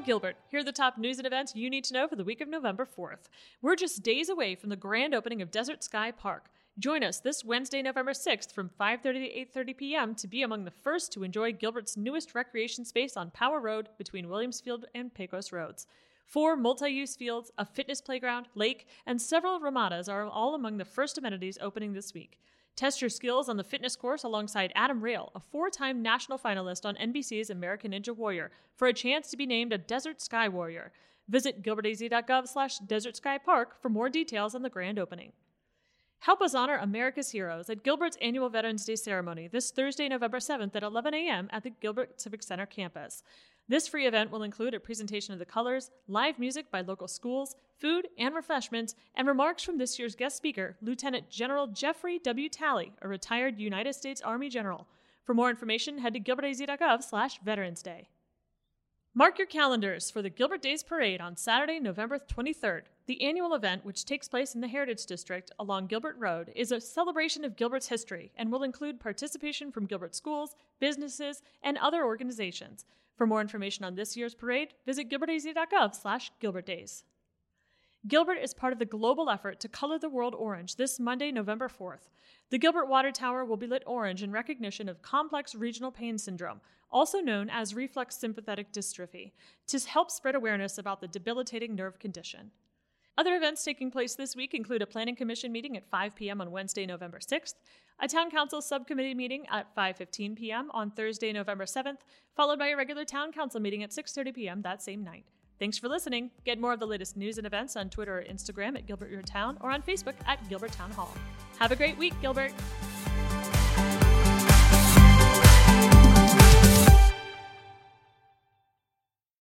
Gilbert. Here are the top news and events you need to know for the week of November 4th. We're just days away from the grand opening of Desert Sky Park. Join us this Wednesday, November 6th from 5:30 to 8:30 p.m. to be among the first to enjoy Gilbert's newest recreation space on Power Road between Williamsfield and Pecos Roads. Four multi-use fields, a fitness playground, lake, and several ramadas are all among the first amenities opening this week. Test your skills on the fitness course alongside Adam Rayl, a four time national finalist on NBC's American Ninja Warrior, for a chance to be named a Desert Sky Warrior. Visit gilbertaz.gov slash Desert Sky Park for more details on the grand opening. Help us honor America's heroes at Gilbert's annual Veterans Day ceremony this Thursday, November 7th at 11 a.m. at the Gilbert Civic Center campus. This free event will include a presentation of the colors, live music by local schools, food and refreshments, and remarks from this year's guest speaker, Lieutenant General Jeffrey W. Talley, a retired United States Army general. For more information, head to gilbertaz.gov slash Veterans Day. Mark your calendars for the Gilbert Days Parade on Saturday, November 23rd. The annual event, which takes place in the Heritage District along Gilbert Road, is a celebration of Gilbert's history and will include participation from Gilbert schools, businesses, and other organizations. For more information on this year's parade, visit gilbertaz.gov slash gilbertdays. Gilbert is part of the global effort to color the world orange this Monday, November 4th. The Gilbert Water Tower will be lit orange in recognition of complex regional pain syndrome, also known as reflex sympathetic dystrophy, to help spread awareness about the debilitating nerve condition. Other events taking place this week include a Planning Commission meeting at 5 p.m. on Wednesday, November 6th, a Town Council Subcommittee meeting at 5:15 p.m. on Thursday, November 7th, followed by a regular Town Council meeting at 6:30 p.m. that same night. Thanks for listening. Get more of the latest news and events on Twitter or Instagram at Gilbert Your Town or on Facebook at Gilbert Town Hall. Have a great week, Gilbert.